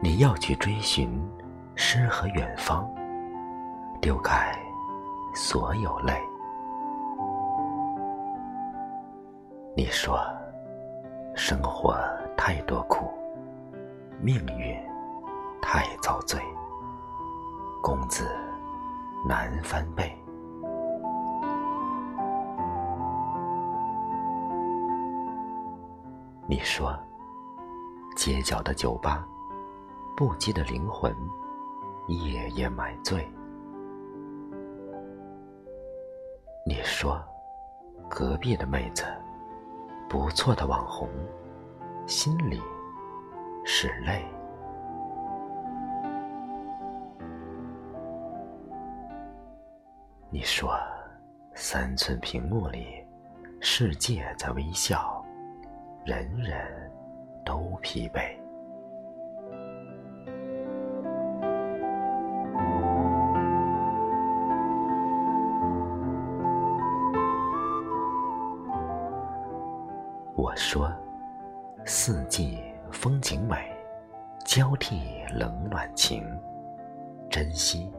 你要去追寻诗和远方，丢开所有泪。你说，生活太多苦，命运太遭罪，工资难翻倍。你说，街角的酒吧，不羁的灵魂，夜夜买醉。你说，隔壁的妹子。不错的网红，心里是泪。你说，三寸屏幕里，世界在微笑，人人都疲惫。我说，四季风景美，交替冷暖情，珍惜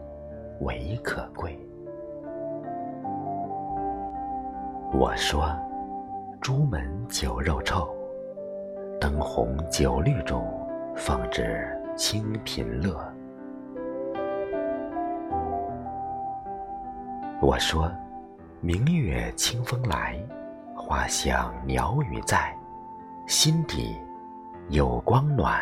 唯可贵。我说，朱门酒肉臭，灯红酒绿中，放置清贫乐。我说，明月清风来。花香鸟语在，心底有光暖。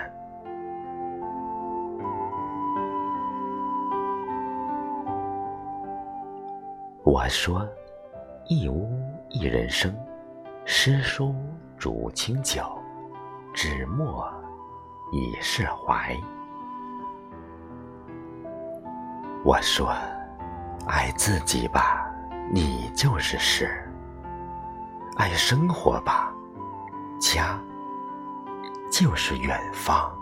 我说：一屋一人生，诗书煮清酒，纸墨以释怀。我说：爱自己吧，你就是诗。爱生活吧，家就是远方。